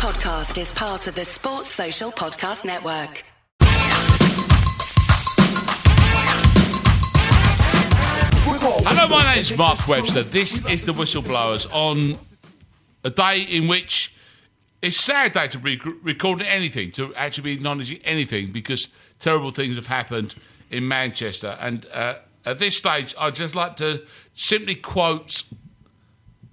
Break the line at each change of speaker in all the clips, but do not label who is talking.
podcast is part of the Sports Social Podcast Network.
Hello, my name's Mark Webster. This is the Whistleblowers on a day in which it's sad day to be recording anything, to actually be acknowledging anything, because terrible things have happened in Manchester. And uh, at this stage, I'd just like to simply quote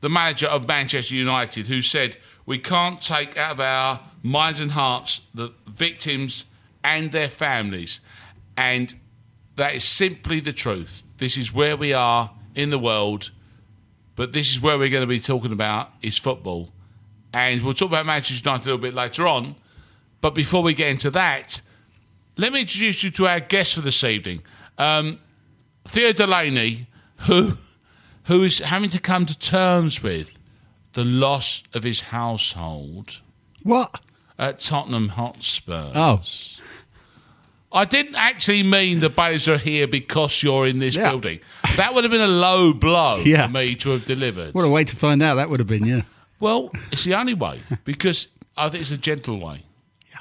the manager of Manchester United, who said, We can't take out of our minds and hearts the victims and their families. And that is simply the truth. This is where we are in the world, but this is where we're going to be talking about is football. And we'll talk about Manchester United a little bit later on. But before we get into that, let me introduce you to our guest for this evening, um, Theo Delaney, who who is having to come to terms with the loss of his household
What?
at Tottenham Hotspur.
Oh.
I didn't actually mean the Bays are here because you're in this
Yeah.
building. That would have been a low blow
Yeah.
for me to have delivered.
What a way to find out that would have been, yeah.
Well, it's the only way because I think it's a gentle way.
Yeah.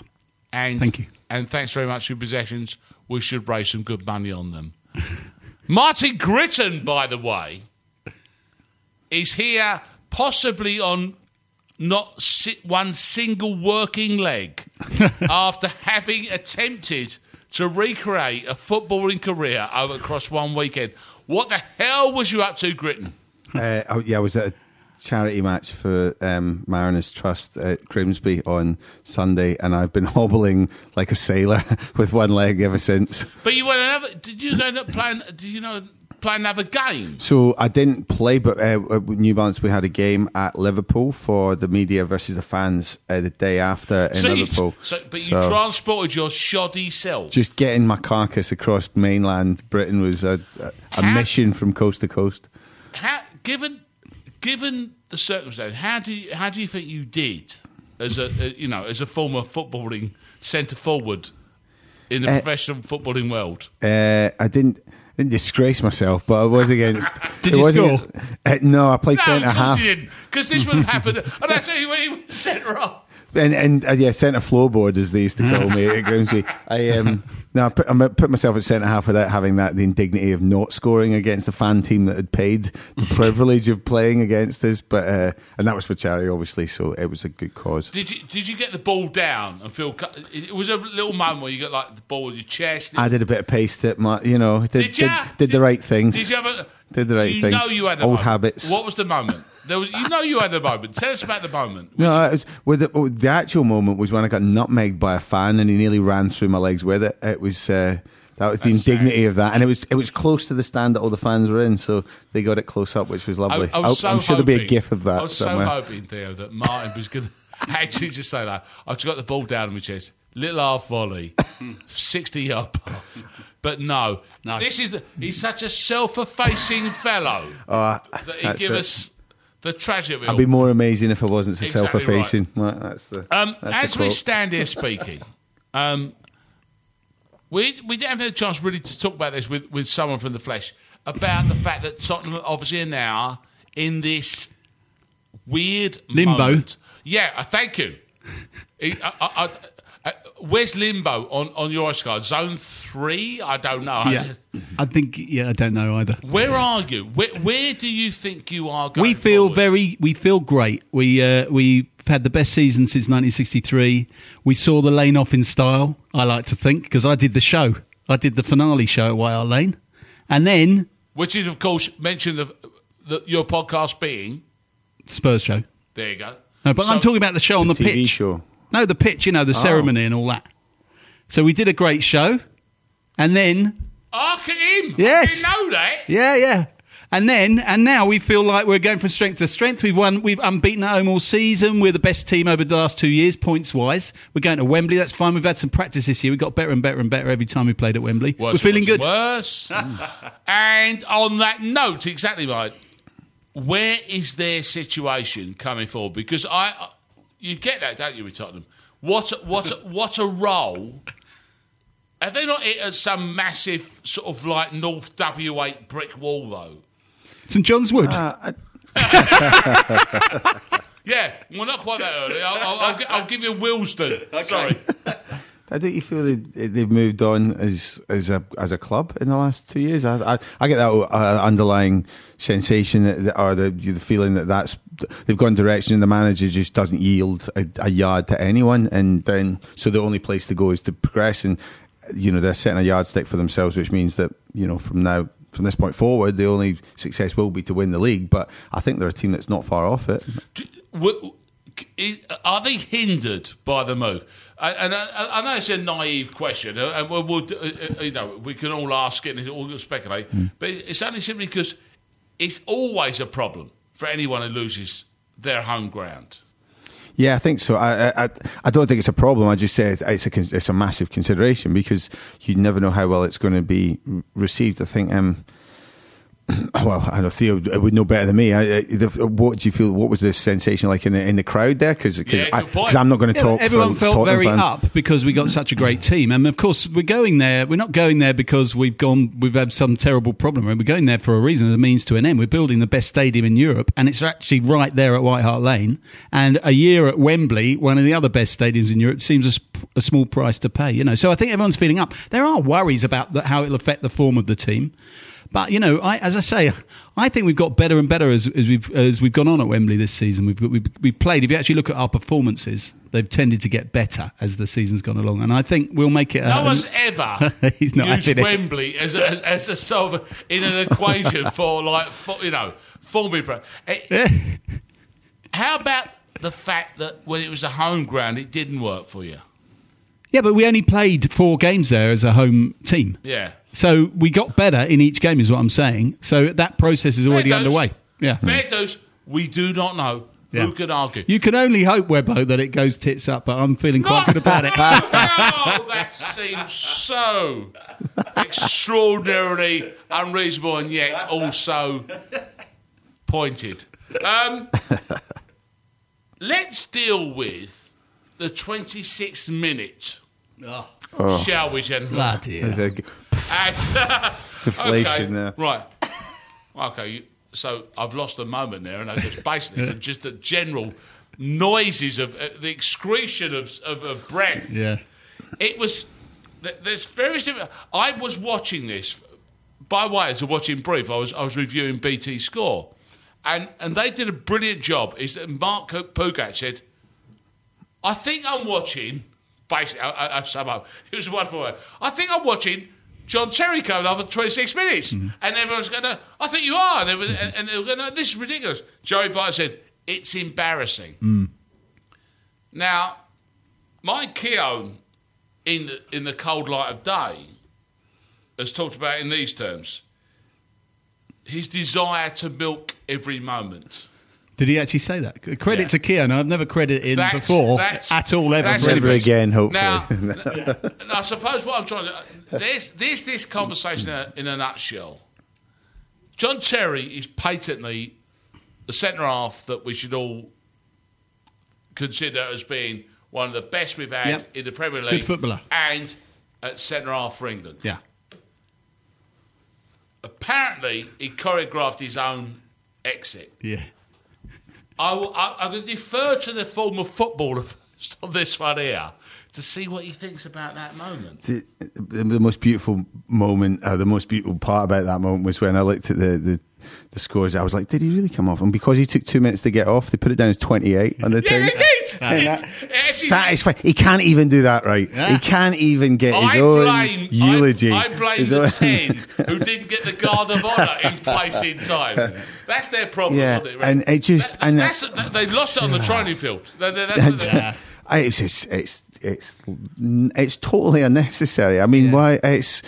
And
Thank you.
And thanks very much for your possessions. We should raise some good money on them. Martin Gritton, by the way, is here possibly on not si- one single working leg after having attempted to recreate a footballing career over across one weekend. What the hell was you up to, Gritton?
Uh, oh, yeah, I was at a charity match for um, Mariners Trust at Grimsby on Sunday, and I've been hobbling like a sailor with one leg ever since.
But you went another. Did you end up playing? Did you know play another game?
So I didn't play, but uh, New Balance we had a game at Liverpool for the media versus the fans uh, the day after in
So you-
Liverpool.
so, but you transported your shoddy self.
just getting my carcass across mainland Britain was a, a, a
How-
mission from coast to coast.
how, given given the circumstance, how do you, how do you think you did as a, a you know as a former footballing centre forward in the
Uh,
professional footballing world?
Uh, I didn't didn't disgrace myself, but I was against.
Did you score?
against- uh, no, I played
No,
centre half.
because this would have happened, and that's why he went centre off.
And, and uh, yeah, centre floorboard as they used to call me at Grimsby. I um no, I put, I put myself at centre half without having that the indignity of not scoring against the fan team that had paid the privilege of playing against us. But uh, and that was for charity, obviously, so it was a good cause.
Did you did you get the ball down and feel? cu- It was a little moment where you got like the ball in your chest.
I did a bit of pace that my, you know, did
Did
did,
you?
did, the right things.
Did you have a?
Did the right
you
things.
know you had
Old habits.
What was the moment? There was. You know you had the moment. Tell us about the moment.
No, it was, well, the, well, the actual moment was when I got nutmegged by a fan and he nearly ran through my legs with it. It was uh, that was the
That's
indignity
sad.
of that, and it was it was close to the stand that all the fans were in, so they got it close up, which was lovely.
I, I was so
am sure there'll be a gif of that
I was
somewhere.
so hoping, Theo, that Martin was going to actually just say that. I just got the ball down in my chest, little half volley, sixty yard pass. But no,
No.
this is he's such a self-effacing fellow
Oh,
that he give
it.
us the tragic.
I'd be more amazing if I wasn't so
Exactly
self-effacing. Well, that's the
Um,
that's
as
the
we
quote.
stand here speaking, um, we we didn't have a chance really to talk about this with, with someone from the flesh about the fact that Tottenham obviously are now in this weird
Limbo.
moment. Yeah, uh, thank you. I- I- I- I- uh, where's limbo on, on your ice card? Zone three? I don't know.
Yeah. I think, yeah, I don't know either.
Where are you? Where, where do you think you are going
we feel
forward?
very, we feel great. We, uh, we've had the best season since 1963. We saw the lane off in style, I like to think, because I did the show. I did the finale show at White Hart Lane. And then
Which is, of course, mentioned the, the, your podcast being.
Spurs show.
There you go.
No, but
So-
I'm talking about the show on the,
TV
pitch.
show.
No, the pitch, you know, the oh. ceremony and all that. So we did a great show. And then
Oh, look at him!
Yes.
I didn't know that.
Yeah, yeah. And then, and now we feel like we're going from strength to strength. We've won, we've unbeaten at home all season. We're the best team over the last two years, points wise. We're going to Wembley. That's fine. We've had some practice this year. We got better and better and better every time we played at Wembley.
Worse
we're feeling good.
Worse. and on that note, exactly right. Where is their situation coming forward? Because I, I- you get that, don't you, with Tottenham? What, a- what, a- what a role. Have they not hit at some massive sort of like North W8 brick wall though?
St John's Wood.
Uh,
Yeah, well, not quite that early. I'll, I'll, I'll, gi- I'll give you Willesden. Sorry.
I don't you feel they, they've moved on as as a as a club in the last two years? I I, I get that uh, underlying sensation that, or the the feeling that that's they've gone direction and the manager just doesn't yield a, a yard to anyone, and then so the only place to go is to progress, and you know they're setting a yardstick for themselves, which means that you know from now. From this point forward, the only success will be to win the league. But I think they're a team that's not far off it.
Is- Are they hindered by the move? I- And I, I know it's a naive question, uh, and we'll, we'll, uh, uh, you know, we can all ask it and all speculate, but it's only simply because it's always a problem for anyone who loses their home ground.
Yeah, I think so. I, I, I- I don't think it's a problem. I just say it's, it's a it's a massive consideration because you never know how well it's going to be received. I think. Um, well, I know Theo uh, would know better than me. I, I, the, uh, what do you feel? What was the sensation like in the in the crowd there? Because
Yeah.
I'm not going to
Yeah,
talk.
everyone
for
felt
Tottenham
very
fans.
up because we got such a great team, and of course we're going there. We're not going there because we've gone. We've had some terrible problem. We're going there for a reason, as a means to an end. We're building the best stadium in Europe, and it's actually right there at White Hart Lane. And a year at Wembley, one of the other best stadiums in Europe, seems a, sp- a small price to pay. You know, so I think everyone's feeling up. There are worries about the, how it'll affect the form of the team. But you know, I, as I say, I think we've got better and better as, as we've as we've gone on at Wembley this season. We've, we've we've played. If you actually look at our performances, they've tended to get better as the season's gone along, and I think we'll make it.
No one's ever
He's not
used. Wembley as a, as, as a sort of in an equation for like for, you know formula. Eh, How about the fact that when it was a home ground, it didn't work for you?
Yeah, but we only played four games there as a home team,
Yeah.
so we got better in each game. Is what I'm saying. So that process is already underway. Yeah.
Fair dues. We do not know.
Yeah.
Who can argue?
You can only hope, Webbo, that it goes tits up, but I'm feeling quite good about it.
oh, that seems so extraordinarily unreasonable and yet also pointed. Um, let's deal with the 26th minute, shall we, gentlemen?
Bloody hell.
There's
And-
deflation
okay,
there.
Right. Okay, you- so I've lost a moment there, and it's basically from just the general noises of uh, the excretion of, of, of breath.
Yeah.
It was. th- There's various different. I was watching this by way as a watching brief. I was I was reviewing BT Sport, and and they did a brilliant job. Is that Mark Pougatch said, "I think I'm watching." Basically, I, I, I sum up. It was a wonderful. Way. I think I'm watching. John Terry coming over 26 minutes, mm-hmm. and everyone's going to. I think you are, and, were- mm-hmm. and, they were going to. This is ridiculous. Joey Barton said it's embarrassing. Mm. Now, Mike Keown, in the, in the cold light of day, has talked about in these terms his desire to milk every moment.
Did he actually say that? Credit
Yeah.
to Keown. I've never credited him
That's-
before
that's-
at all ever.
that's
Never
anything.
again, hopefully.
Now, n- I suppose what I'm trying to there's there's this conversation in a, nutshell. John Terry is patently the centre half that we should all consider as being one of the best we've had
Yep.
in the Premier
Good
League,
footballer.
and at centre half for England.
Yeah.
Apparently, he choreographed his own exit.
Yeah.
I I'm going to defer to the former footballer first on this one here to see what he thinks about that moment.
the, the, the most beautiful moment, uh, the most beautiful part about that moment was when I looked at the, the, the scores. I was like, did he really come off? And because he took two minutes to get off, they put it down as 28 on the
Yeah,
thing.
They It-
that-
it
Satisfied. He can't even do that right.
Yeah.
He can't even get his
I
own
blame,
eulogy.
I, I blame
His
the
own-
10 who didn't get the guard of honour in place in time. That's their problem,
Yeah,
wasn't it?
and it just-
That-
and
that's, they lost it on the training field. That- that- that's what
Yeah.
I- it's, it's it's it's it's totally unnecessary. I mean, why it's.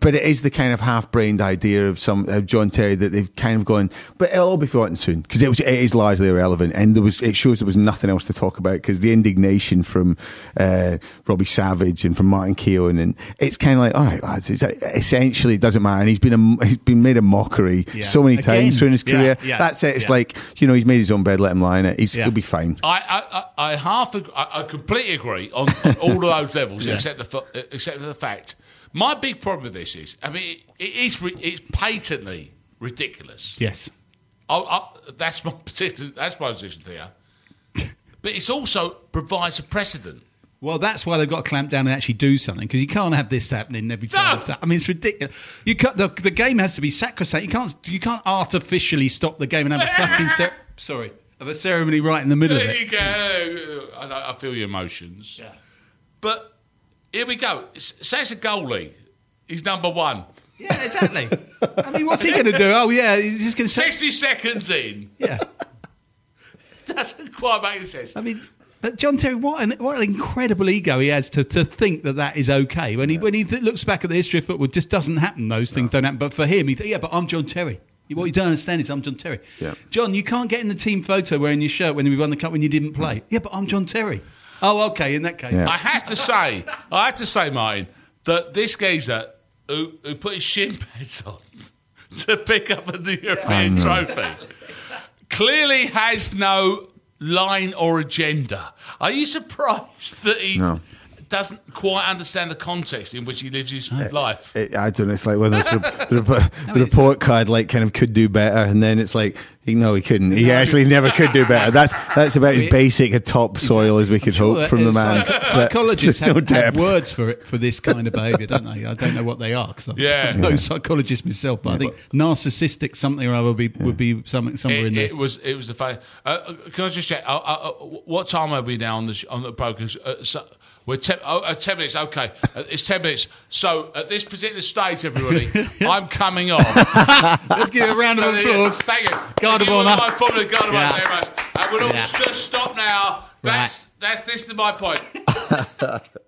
But it is the kind of half-brained idea of some of John Terry that they've kind of gone. But it'll all be forgotten soon because it was it is largely irrelevant, and there was it shows there was nothing else to talk about because the indignation from uh, Robbie Savage and from Martin Keown, and it's kind of like, all right, lads, it's, essentially it doesn't matter, and he's been a, he's been made a mockery
Yeah.
so many
Again.
times during his career.
yeah,
That's it. It's
yeah.
like you know he's made his own bed, let him lie in it. He's,
Yeah.
He'll be fine.
I, I, I I half ag- I, I completely agree on, on all of those levels, except the except for the fact. My big problem with this is, I mean, it, it is it's patently ridiculous.
Yes.
I, I, that's my position. That's my position here. but it also provides a precedent.
Well, that's why they've got to clamp down and actually do something because you can't have this happening every time.
No.
I mean, it's ridiculous. You can't, the, the game has to be sacrosanct. You can't you can't artificially stop the game and have a fucking cer- sorry have a ceremony right in the middle of
There
it.
you go. I, I feel your emotions.
Yeah.
But here we go. S- Say it's a goalie. He's number one.
Yeah, exactly. I mean, what's he going to do? Oh, yeah, he's just going to say,
60 seconds in.
yeah.
Doesn't quite make sense.
I mean, but John Terry, what an what an incredible ego he has to, to think that that is okay. When he when he th- looks back at the history of football, it just doesn't happen. Those things don't happen. But for him, he th- yeah, but I'm John Terry. What you don't understand is I'm John Terry.
Yeah.
John, you can't get in the team photo wearing your shirt when we won the cup when you didn't play. Mm. Yeah, but I'm John Terry. Oh, okay. In that case,
Yeah.
I have to say, I have to say, Martin, that this geezer who, who put his shin pads on to pick up the European trophy clearly has no line or agenda. Are you surprised that he
No.
doesn't quite understand the context in which he lives his life?
It, I don't know. It's like when the, the, report- the report card like kind of could do better, and then it's like he, no, he couldn't. He actually never could do better. That's that's about as basic a topsoil as we could
Sure,
hope from the man.
psych- psychologists
there's no
have, have words for it for this kind of behaviour, don't they? I don't know what they are. 'cause I'm
Yeah.
no psychologist myself, but I think narcissistic something or other would be, would be something somewhere in there.
it was it was the fact. Uh, uh, can I just check? Uh, uh, uh, what time are we now on the sh- on the program? Uh, so we're ten, oh, uh, ten minutes. Okay, uh, it's ten minutes. So at this particular stage, everybody, I'm coming on.
Let's give it a round
So
of
there you-
applause.
Thank you.
Guard
Thank
of
you,
honour.
My formula, guard of honour.
Yeah.
Very much. And we'll all
Yeah.
just stop now. That's that's this is my point.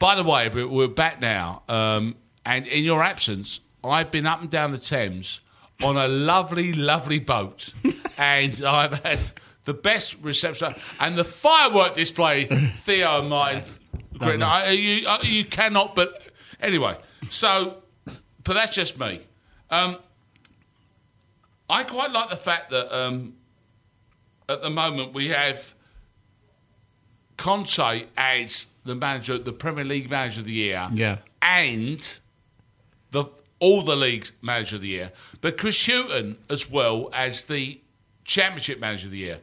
by the way, we- we're back now, um, and in your absence, I've been up and down the Thames on a lovely, lovely boat, and I've had the best reception and the firework display. Theo and Martin, great. I- you, uh, you cannot, but anyway. So, but that's just me. Um, I quite like the fact that um, at the moment we have. Conte as the manager, the Premier League manager of the year,
Yeah.
and the all the leagues manager of the year, but Chris Hughton as well as the Championship manager of the year.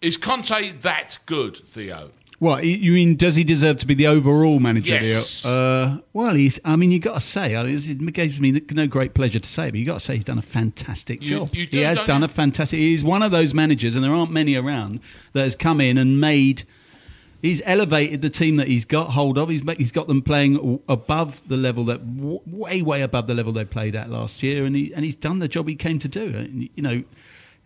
Is Conte that good, Theo?
What you- mean? Does he deserve to be the overall manager? of the year?
Yes.
Uh, well, he's. I mean, you got to say. I mean, it gives me no great pleasure to say, but you got to say he's done a fantastic
You-
job.
you do,
he has done
you?
a fantastic. He's one of those managers, and there aren't many around that has come in and made. He's elevated the team that he's got hold of. He's he's got them playing above the level that way way above the level they played at last year, and he and he's done the job he came to do. And, you know,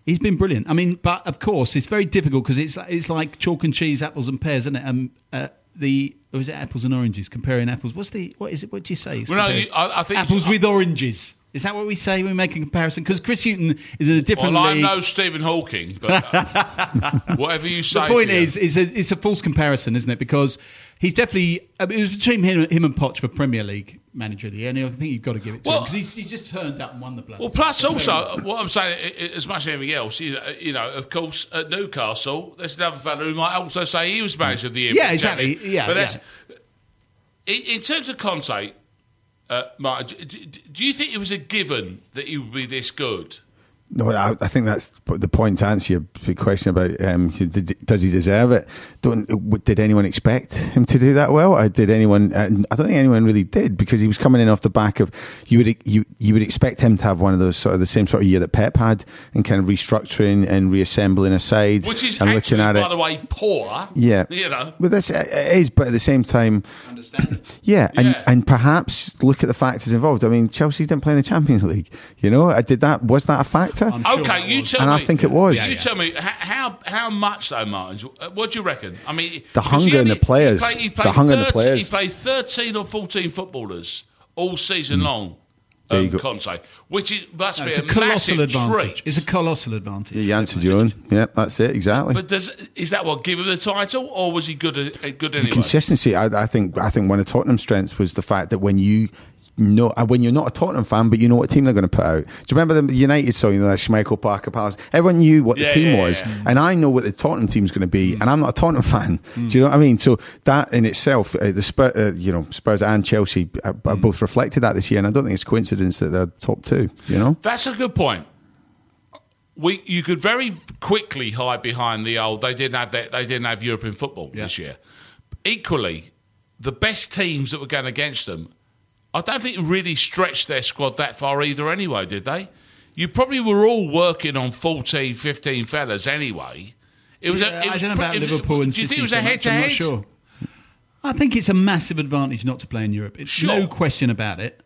he's been brilliant. I mean, but of course, it's very difficult because it's it's like chalk and cheese, apples and pears, isn't it? Um, uh, the or is it apples and oranges? Comparing apples. What's the what is it? What do you say? It's
Well, no, you- I- I think
apples with oranges. Is that what we say when we make a comparison? Because Chris Hughton is in a different
Well,
league.
no Stephen Hawking, but uh, whatever you say.
the point is, is a, it's a false comparison, isn't it? Because he's definitely I mean, it was between him, him and Poch for Premier League manager of the year, and I think you've got to give it to
Well-
him because he's, he's just turned up and won the blood.
Well, plus also, what I'm saying, as much as anything else, you know, you know, of course, at Newcastle, there's another fellow who might also say he was manager of the year.
Yeah, exactly. Yeah,
but that's in, in terms of Conte. Uh, Martin, do, do you think it was a given that he would be this good?
No, I, I think that's the point to answer your question about um, did, does he deserve it? Don't did anyone expect him to do that well? I did anyone? Uh, I don't think anyone really did because he was coming in off the back of you would you you would expect him to have one of those sort of the same sort of year that Pep had and kind of restructuring and reassembling a side
Which is
and
actually,
looking at it
by
it.
the way, poor.
Yeah,
You know.
but that's it is. But at the same time, understand? yeah, and
Yeah.
and perhaps look at the factors involved. I mean, Chelsea didn't play in the Champions League. You know, I did that. Was that a factor?
I'm
Okay,
it
you
was.
tell
And
me.
I think it was.
You
Yeah,
tell me how how much though, Martin? What do you reckon? I mean,
the hunger
he
in the players.
He played, he
The
played
hunger in the players.
He played thirteen or fourteen footballers all season long.
There you
Um,
go.
Conte, which is, must
No,
be
it's a
a,
colossal advantage.
treat.
It's a colossal advantage.
Yeah, you answered your own. Yeah, that's it exactly.
but does is that what give him the title, or was he good at, at good anyway?
Consistency. I, I think. I think one of Tottenham's strengths was the fact that when you know, when you're not a Tottenham fan, but you know what team they're going to put out. Do you remember the United song? You know, like Schmeichel, Parker, Pallister. Everyone knew what the
Yeah,
team
yeah,
was,
yeah.
and I know what the Tottenham team's going to be,
Mm.
and I'm not a Tottenham fan. Do you know what I mean? So that in itself, uh, the Spurs, uh, you know, Spurs and Chelsea uh,
Mm.
have both reflected that this year, and I don't think it's coincidence that they're top two. You know.
That's a good point. We you could very quickly hide behind the old. They didn't have that. They didn't have European football this year. Equally, the best teams that were going against them, I don't think really stretched their squad that far either. Anyway, did they? You probably were all working on 14, 15 fellas anyway. It was.
Yeah,
a, it
I
was
don't know about
it was-
Liverpool and
Do you think it was a head to head?
sure. I think it's a massive advantage not to play in Europe. It's
Sure.
no question about it.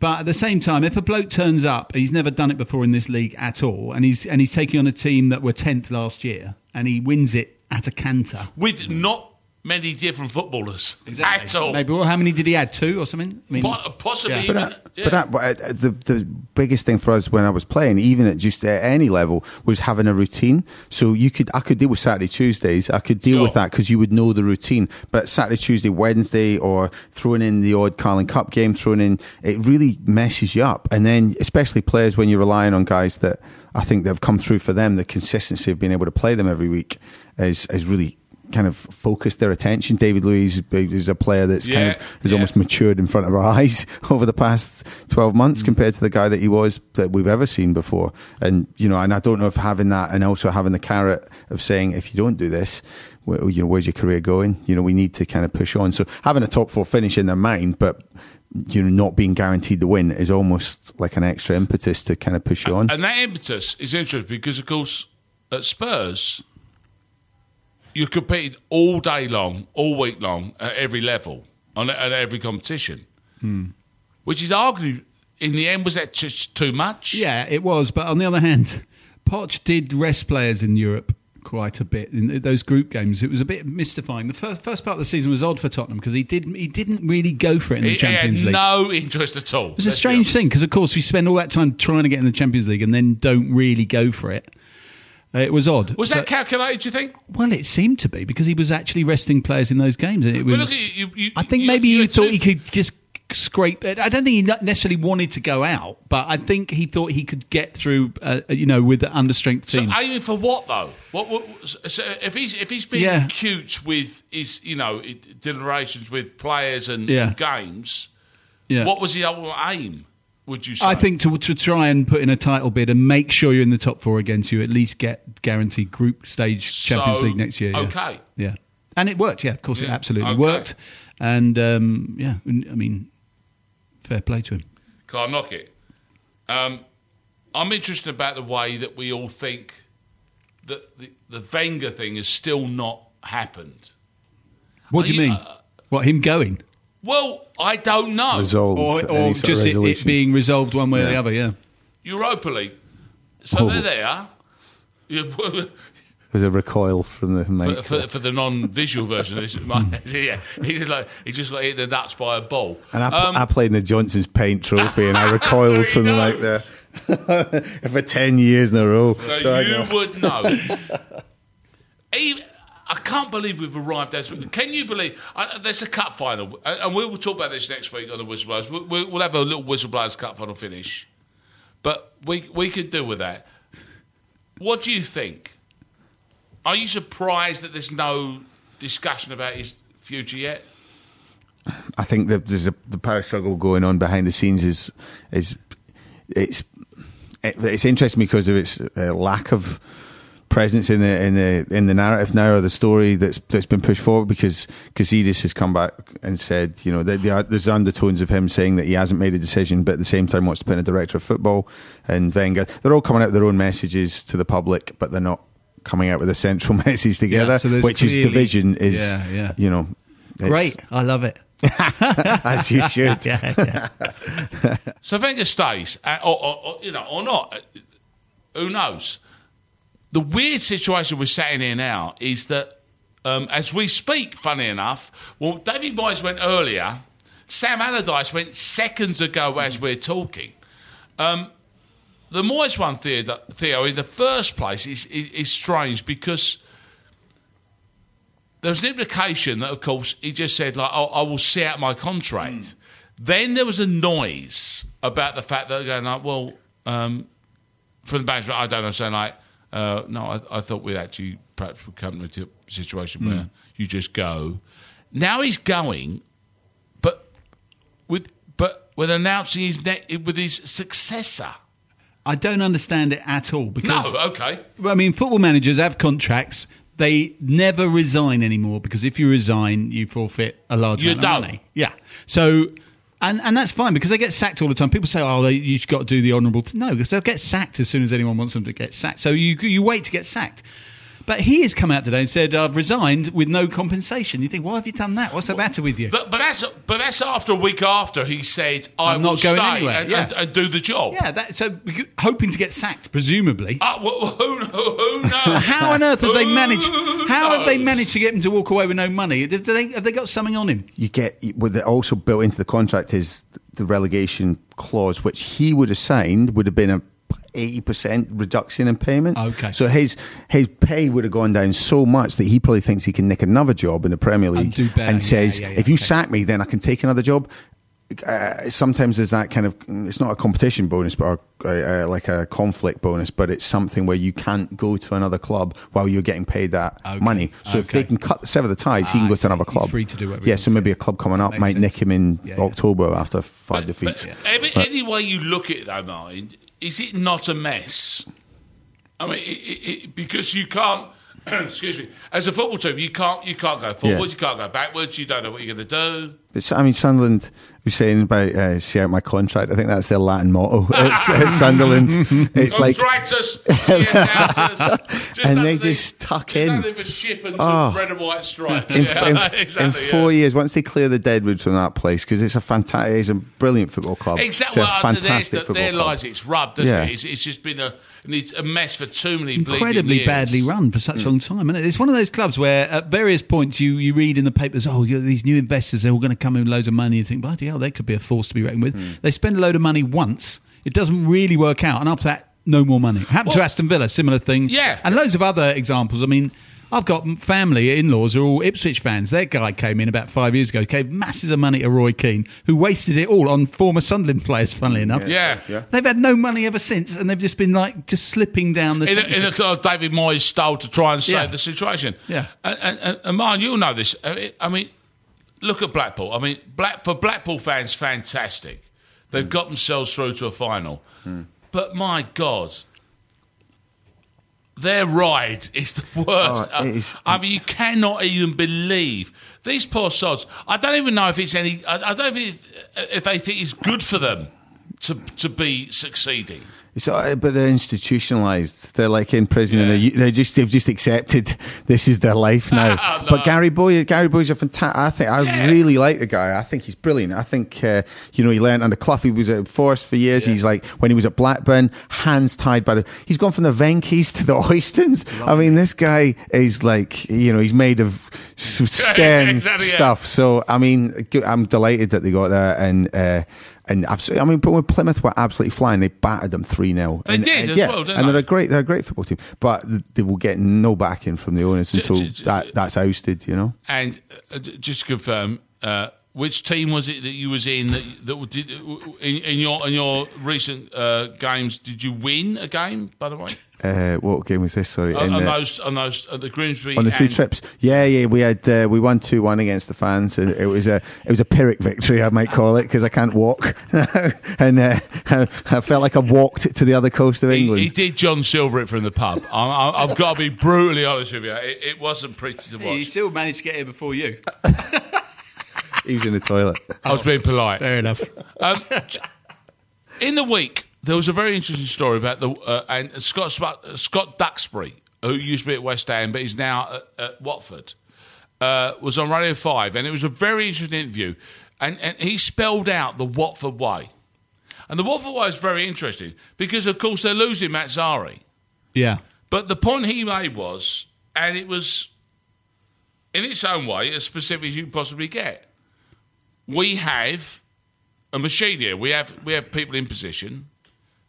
But at the same time, if a bloke turns up, he's never done it before in this league at all, and he's and he's taking on a team that were tenth last year, and he wins it at a canter.
With not many different footballers at all.
Maybe well, how many did he add? Two or something? I mean,
Po- possibly
Yeah.
even.
But, uh,
yeah.
but that, but, uh, the the biggest thing for us when I was playing, even at just at any level, was having a routine. So you could I could deal with Saturday Tuesdays. I could deal
Sure.
with that because you would know the routine. But Saturday Tuesday Wednesday or throwing in the odd Carling Cup game, throwing in it really messes you up. And then especially players when you're relying on guys that I think that have come through for them, the consistency of being able to play them every week is is really. Kind of focused their attention. David Luiz is a player that's kind of has
yeah.
almost matured in front of our eyes over the past 12 months mm. compared to the guy that he was that we've ever seen before. And, you know, and I don't know if having that and also having the carrot of saying, if you don't do this, well, you know, where's your career going? You know, we need to kind of push on. So having a top four finish in their mind, but, you know, not being guaranteed the win is almost like an extra impetus to kind of push you on.
And that impetus is interesting because, of course, at Spurs, you're competing all day long, all week long, at every level, on at every competition,
Hmm.
which is arguably, in the end, was that just too much?
Yeah, it was. But on the other hand, Poch did rest players in Europe quite a bit in those group games. It was a bit mystifying. The first first part of the season was odd for Tottenham because he did he didn't really go for it in the
He, he
Champions
had
League.
no interest at all.
it was a strange thing because, of course, we spend all that time trying to get in the Champions League and then don't really go for it. It was odd.
Was that
But-
calculated, do you think?
well, it seemed to be because he was actually resting players in those games, and it was.
Well, look, you- you-
I think
you-
maybe
you
he thought he could just scrape it. I don't think he necessarily wanted to go out, but I think he thought he could get through, uh, you know, with the understrength
So
team.
aiming for what though? What, what so if he's if he's being
Yeah.
cute with his you know deliberations with players and
Yeah.
games,
yeah.
what was the ultimate aim? Would you say?
I think to to try and put in a title bid and make sure you're in the top four again, so you at least get guaranteed group stage Champions
So,
League next year. yeah.
okay.
yeah, and it worked. Yeah, of course, it
Yeah,
absolutely
okay.
worked. And um, yeah, I mean, fair play to him.
Can't knock it. Um, I'm interested about the way that we all think that the, the Wenger thing has still not happened.
What
Are
do you
you-
mean?
uh,
what him going,
Well, I don't know.
Resolved
or, or just it, it being resolved one way or the other? Yeah.
Europa League. So
Oh.
they're there.
There's a recoil from the mic.
for, for, for the non-visual version of this, yeah, he just like he just like hit the nuts by a ball.
And I,
Um,
I played in the Johnstone's Paint Trophy, and I recoiled
So
from the mic
knows.
there for ten years in a row.
So,
So
you
know.
would know. Even, I can't believe we've arrived as. Can you believe uh, there's a cup final, and and we will talk about this next week on the whistleblowers. We- we- We'll have a little whistleblowers cup final finish, but we we could do with that. What do you think? Are you surprised that there's no discussion about his future yet?
I think that there's a the power struggle going on behind the scenes is is it's it, it's interesting because of its uh, lack of presence in the in the in the narrative now or the story that's that's been pushed forward because Gazidis has come back and said you know that there's undertones of him saying that he hasn't made a decision but at the same time wants to put in a director of football and Wenger they're all coming out with their own messages to the public but they're not coming out with a central message together
so there's
which is division is
Yeah, yeah.
you know
Great, I love it.
as you should
Yeah, yeah.
So Wenger stays, uh, or, or, or you know, or not. Uh, Who knows? The weird situation we're sat in here now is that um, as we speak, funny enough, well, David Moyes went earlier. Sam Allardyce went seconds ago as we're talking. Um, the Moyes one, Theo, Theo, in the first place, is, is, is strange because there was an implication that, of course, he just said, like, oh, I will see out my contract. Then there was a noise about the fact that they're going like, well, um, from the management, I don't know, saying like, uh, no, I, I thought we'd actually perhaps we'd come to a situation where you just go. Now he's going, but with but with announcing his ne- with his successor.
I don't understand it at all because
No,
okay. I mean, football managers have contracts. They never resign anymore because if you resign, you forfeit a large
You're
amount
done.
of money. Yeah. So, and and that's fine because they get sacked all the time. People say, "Oh, you've got to do the honourable." Th-. No, because they'll get sacked as soon as anyone wants them to get sacked. So you you wait to get sacked. But he has come out today and said, "I've resigned with no compensation." You think, why have you done that? What's the matter with you?
But, but that's but that's after a week after he said I
I'm
will
not going
stay
anywhere,
and,
yeah.
and, and do the job.
yeah, that, so you- hoping to get sacked, presumably.
Uh, who, who, who knows?
How on earth have they
Who
managed? How have they managed to get him to walk away with no money? Do they, have they got something on him?
you get with it also built into the contract is the relegation clause, which he would have signed would have been a eighty percent reduction in payment.
Okay.
so his his pay would have gone down so much that he probably thinks he can nick another job in the Premier League
better, yeah,
says,
yeah, yeah,
"If you
okay.
sack me, then I can take another job." Uh, sometimes there's that kind of it's not a competition bonus but a, uh, like a conflict bonus but it's something where you can't go to another club while you're getting paid that
Okay,
money so if they can cut sever the ties he
Ah,
can go to another club
free to do whatever
yeah so maybe a club coming up
Makes
might nick him in
Yeah, yeah.
October after five
But-
defeats.
But every, any way you look at it, though, mind, is it not a mess? I mean, it, it, because you can't. excuse me. As a football team, you can't you can't go forwards,
Yeah.
you can't go backwards. You don't know what you're going to do.
But, I mean, Sunderland was saying about uh, see out my contract. I think that's their Latin motto. It's, it's Sunderland. It's like, And they just tuck
just
in.
underneath a ship and
Oh.
some red and white stripes.
in,
yeah,
in,
exactly,
in
yeah.
four years, once they clear the deadwood from that place, because it's a fantastic, it's a brilliant football club.
Exactly.
It's a
Well,
fantastic
the,
football
their
club.
lives it's rubbed,
Yeah.
it? It's, it's just been a, and it's a mess for too many
incredibly
years.
badly run for such a hmm. long time. And it's one of those clubs where at various points you, you read in the papers, oh, these new investors, they're all going to come in with loads of money. You think, bloody hell, they could be a force to be reckoned with. Hmm. They spend a load of money once, it doesn't really work out. And after that, no more money. Happened to Aston Villa, similar thing.
Yeah.
And loads of other examples. I mean, I've got family, in laws, who are all Ipswich fans. Their guy came in about five years ago, gave masses of money to Roy Keane, who wasted it all on former Sunderland players, funnily mm, enough.
Yeah.
Yeah.
They've had no money ever since, and they've just been like just slipping down the.
in a, in a sort of David Moyes style to try and save
Yeah.
the situation.
Yeah.
and, and, and, and Martin, you'll know this. Uh, I mean, look at Blackpool. I mean, Black for Blackpool fans, fantastic. They've mm. got themselves through to a final, mm. but my God. Their ride is the worst.
Oh, it is-
I mean, you cannot even believe these poor sods. I don't even know if it's any. I, don't know if, if they think it's good for them to to be succeeding.
It's, uh, but they're institutionalized. They're like in prison,
Yeah.
and they're just they've just accepted this is their life now.
No.
But Gary Bowyer, Gary Bowyer's a fantastic. I think I
Yeah.
really like the guy. I think he's brilliant. I think uh, you know he learned under Clough. He was at Forest for years. He's like when he was at Blackburn, hands tied by the. He's gone from the Venky's to the Oystons. I mean, this guy is like you know he's made of stern
exactly, yeah.
stuff. So I mean, I'm delighted that they got there, and. Uh, and I've, I mean, but when Plymouth were absolutely flying, they battered them three 0
They
and,
did
and,
as
yeah,
well, didn't
and
they?
they're a great, they're a great football team, but they will get no backing from the owners until
j- j-
that, that's ousted. You know,
And uh, just to confirm, uh, which team was it that you was in that, that did in, in your in your recent uh, games? Did you win a game? By the way,
uh, what game was this? Sorry,
on, on
the-
those on those uh, the Grimsby
on the two trips. Yeah, yeah, we had uh, we won two one against the fans, and it was a it was a pyrrhic victory, I might call it, because I can't walk, and uh, I, I felt like I've walked to the other coast of England.
he did John Silver it from the pub. I, I, I've got to be brutally honest with you. It, it wasn't pretty to watch.
He still managed to get here before you.
He was in the toilet.
I was being polite.
Fair enough.
Um, in the week, there was a very interesting story about the uh, and Scott Sp- Scott Duxbury, who used to be at West Ham but is now at, at Watford, uh, was on Radio Five, and it was a very interesting interview, and, and he spelled out the Watford way, and the Watford way is very interesting because, of course, they're losing Mazzarri,
Yeah.
but the point he made was, and it was, in its own way, as specific as you can possibly get. We have a machine here. We have we have people in position.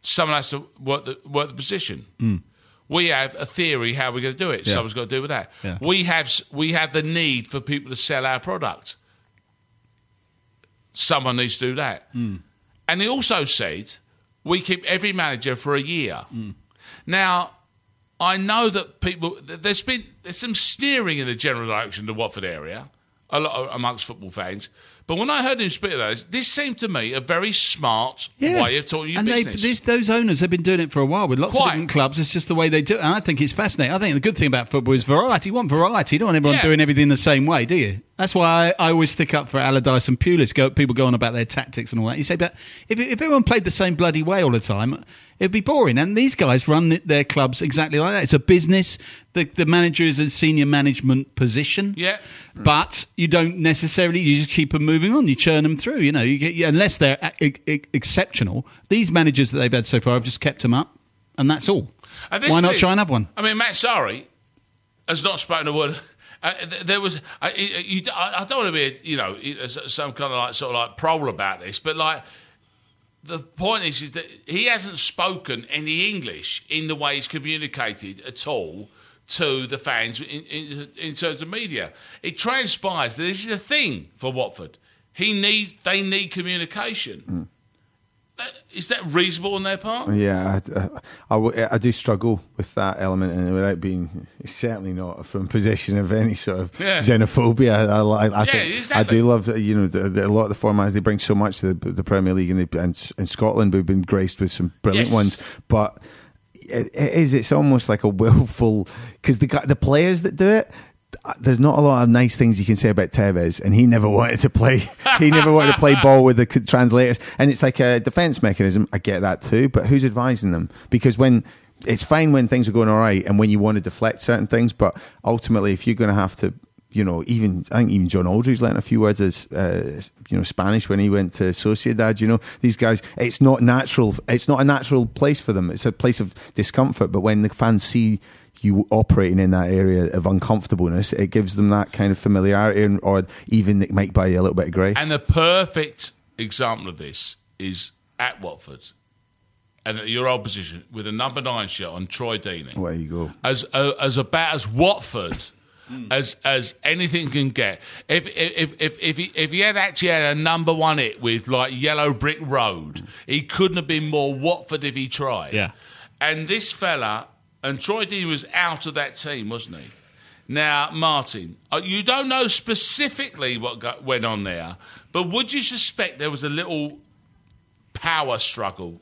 Someone has to work the work the position. Mm. We have a theory how we're going to do it.
Yeah.
Someone's got to do with that.
Yeah.
We have we have the need for people to sell our product. Someone needs to do that. Mm. And he also said we keep every manager for a year. Mm. Now, I know that people there's been there's some sneering in the general direction of the Watford area, a lot of, amongst football fans. But when I heard him speak of those, this seemed to me a very smart way of talking
and they,
business.
this, those owners have been doing it for a while with lots
Quite.
of different clubs. It's just the way they do it. And I think it's fascinating. I think the good thing about football is variety. You want variety. You don't want everyone
Yeah.
doing everything the same way, do you? That's why I, I always stick up for Allardyce and Pulis. Go, people go on about their tactics and all that. You say, but if, if everyone played the same bloody way all the time, it'd be boring. And these guys run their clubs exactly like that. It's a business. The, the manager is a senior management position.
Yeah.
But you don't necessarily. You just keep them moving on. You churn them through. You know, you get, unless they're e- e- exceptional. These managers that they've had so far have just kept them up, and that's all.
And
Why not
thing-
try another one?
I mean, Mazzarri has not spoken a word. Uh, there was, I, you, I I don't want to be, a, you know, some kind of like sort of like prowl about this, but like the point is, is that he hasn't spoken any English in the way he's communicated at all to the fans in, in, in terms of media. It transpires that this is a thing for Watford. He needs, they need communication. That, is that reasonable on their part?
Yeah, I do struggle with that element, and without being certainly not from position of any sort of
Yeah.
xenophobia. I, I, I,
Yeah,
think,
exactly.
I do love, you know, the, the, a lot of the formats they bring so much to the, the Premier League, and, they, and in Scotland we've been graced with some brilliant
Yes.
ones, but. It, it is. It's almost like a willful because the the players that do it. There's not a lot of nice things you can say about Tevez, and he never wanted to play. he never wanted to play ball with the translators, and it's like a defense mechanism. I get that too, but who's advising them? Because when it's fine when things are going all right, and when you want to deflect certain things, but ultimately, if you're going to have to, you know, even I think even John Aldridge learned a few words as uh, you know Spanish when he went to Sociedad. You know, these guys, it's not natural. It's not a natural place for them. It's a place of discomfort. But when the fans see you operating in that area of uncomfortableness, it gives them that kind of familiarity, and, or even it might buy you a little bit of grace.
And the perfect example of this is at Watford and at your old position with a number nine shirt on Troy Deeney.
Where you go.
As uh, as about as Watford as as anything can get. If if if if he, if he had actually had a number one hit with like Yellow Brick Road, he couldn't have been more Watford if he tried.
Yeah.
And this fella and Troy Deeney was out of that team, wasn't he? Now, Martin, uh, you don't know specifically what got, went on there, but would you suspect there was a little power struggle?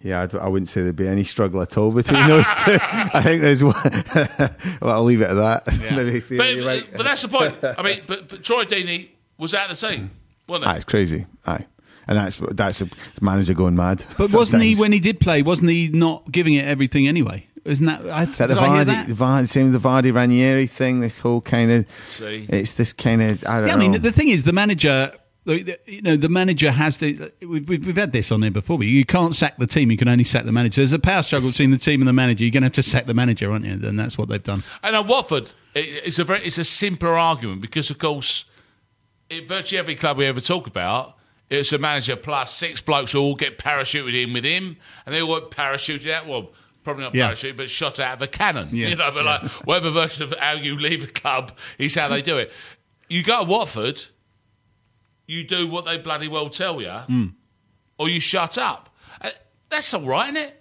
Yeah, I'd, I wouldn't say there'd be any struggle at all between those two. I think there's one. well, I'll leave it at that. Maybe
But,
you're right.
but that's the point. I mean, but, but Troy Deeney was out of the team, wasn't
Aye,
he?
it's crazy. Aye. And that's that's a manager going mad.
But wasn't he when he did play? Wasn't he not giving it everything anyway? Isn't that? I,
Is that the
did I
Vardy,
that?
the Vardy, same the Vardy Ranieri thing? This whole kind of,
See.
it's this kind of, I don't
Yeah, I mean, the thing is, the manager. the- the- You know, the manager has to. We've, we've we've had this on there before, but you can't sack the team. You can only sack the manager. There's a power struggle between the team and the manager. You're going to have to sack the manager, aren't you? And that's what they've done.
And at Watford, it's a very it's a simpler argument because, of course, in virtually every club we ever talk about, it's a manager plus six blokes who all get parachuted in with him, and they all get parachuted out. Well, probably not
Yeah.
parachuted, but shot out of a cannon.
Yeah.
You know, but like whatever version of how you leave a club is how they do it. You go to Watford, you do what they bloody well tell you,
Hmm.
or you shut up. Uh, That's all right, isn't it?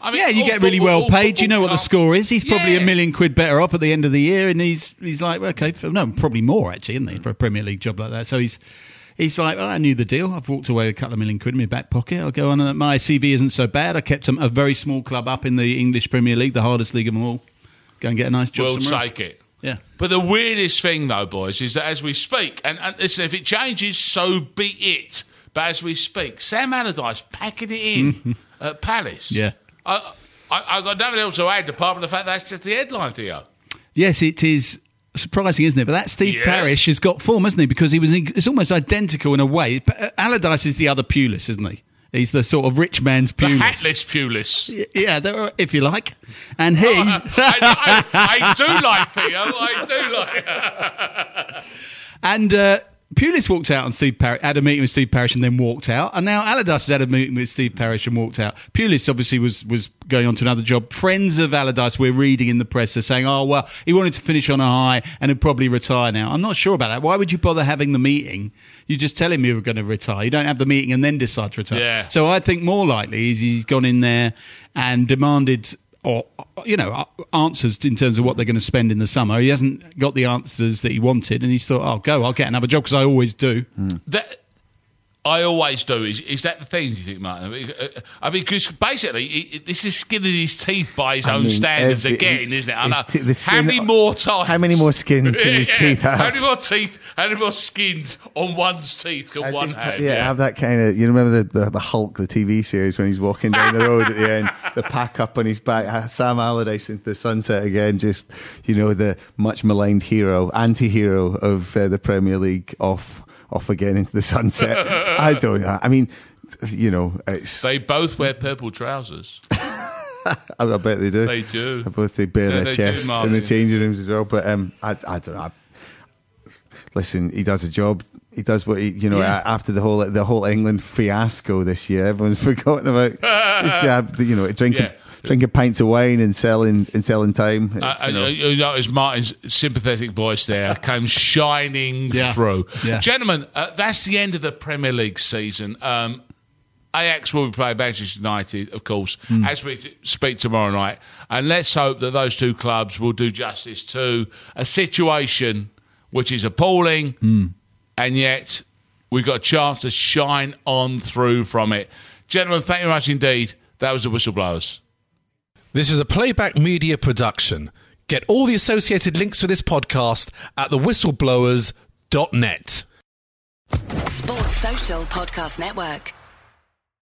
I mean,
yeah, you get really
football-
well paid. You know what the score is. He's probably
Yeah.
a million quid better off at the end of the year, and he's he's like, okay, no, probably more actually, isn't he, for a Premier League job like that? So he's he's like, oh, I knew the deal. I've walked away with a couple of million quid in my back pocket. I'll go on. and My CV isn't so bad. I kept a, a very small club up in the English Premier League, the hardest league of them all. Go and get a nice job
We'll
somewhere
take
else.
it.
Yeah.
But the weirdest thing, though, boys, is that as we speak, and, and listen, if it changes, so be it. But as we speak, Sam Allardyce packing it in at Palace.
Yeah.
I, I, I got nothing else to add apart from the fact that's just the headline to you.
Yes, it is surprising, isn't it? But that Steve
Yes.
Parish has got form, hasn't he? Because he was it's almost identical in a way. But uh, Allardyce is the other Pulis, isn't he? He's the sort of rich man's
The
Pulis.
hatless Pulis.
Yeah, if you like. And he.
I, I, I do like Theo. I do like.
And uh, Pulis walked out and Steve Parish had a meeting with Steve Parish and then walked out. And now Allardyce has had a meeting with Steve Parish and walked out. Pulis obviously was was going on to another job. Friends of Allardyce, we're reading in the press, are saying, "Oh well, he wanted to finish on a high and he'd probably retire now." I'm not sure about that. Why would you bother having the meeting? You just tell him you were going to retire. You don't have the meeting and then decide to retire.
Yeah.
So I think more likely is he's gone in there and demanded or you know answers in terms of what they're going to spend in the summer. He hasn't got the answers that he wanted, and he's thought, "I'll go. I'll get another job because I always do." Hmm.
that I always do. Is is that the thing? Do you think, Martin? I mean, uh, because basically, he, this is skinning his teeth by his
I
own
mean,
standards
every-
again, isn't it? I know.
t- the
how many more times?
How many more skin can his teeth have?
How many more teeth? How many more skins on one's teeth can
I
one
just-
have?
yeah, have that kind of. You remember the, the the Hulk, the TV series, when he's walking down the road at the end, the pack up on his back, Sam Allardyce into the sunset again. Just you know, the much maligned hero, anti-hero of uh, the Premier League, off off again into the sunset. I don't. know. I mean, you know, it's.
They both wear purple trousers.
I, bet they do.
They do.
I bet they bare
Yeah,
their chests in the changing rooms as well. But um, I, I don't know. I- listen, he does a job. He does what he, you know.
Yeah.
After the whole the whole England fiasco this year, everyone's forgotten about just have, you know drinking
Yeah.
Drinking pints of wine and selling and selling time. It's,
Uh,
you know.
uh, you notice Martin's sympathetic voice there came shining
Yeah.
through.
Yeah.
Gentlemen, uh, that's the end of the Premier League season. Um, Ajax will be playing Manchester United, of course,
Hmm.
as we speak tomorrow night. And let's hope that those two clubs will do justice to a situation which is appalling,
Hmm.
and yet we've got a chance to shine on through from it. Gentlemen, thank you very much indeed. That was the Whistleblowers.
This is a playback media production. Get all the associated links for this podcast at thewhistleblowers.net.
Sports Social Podcast Network.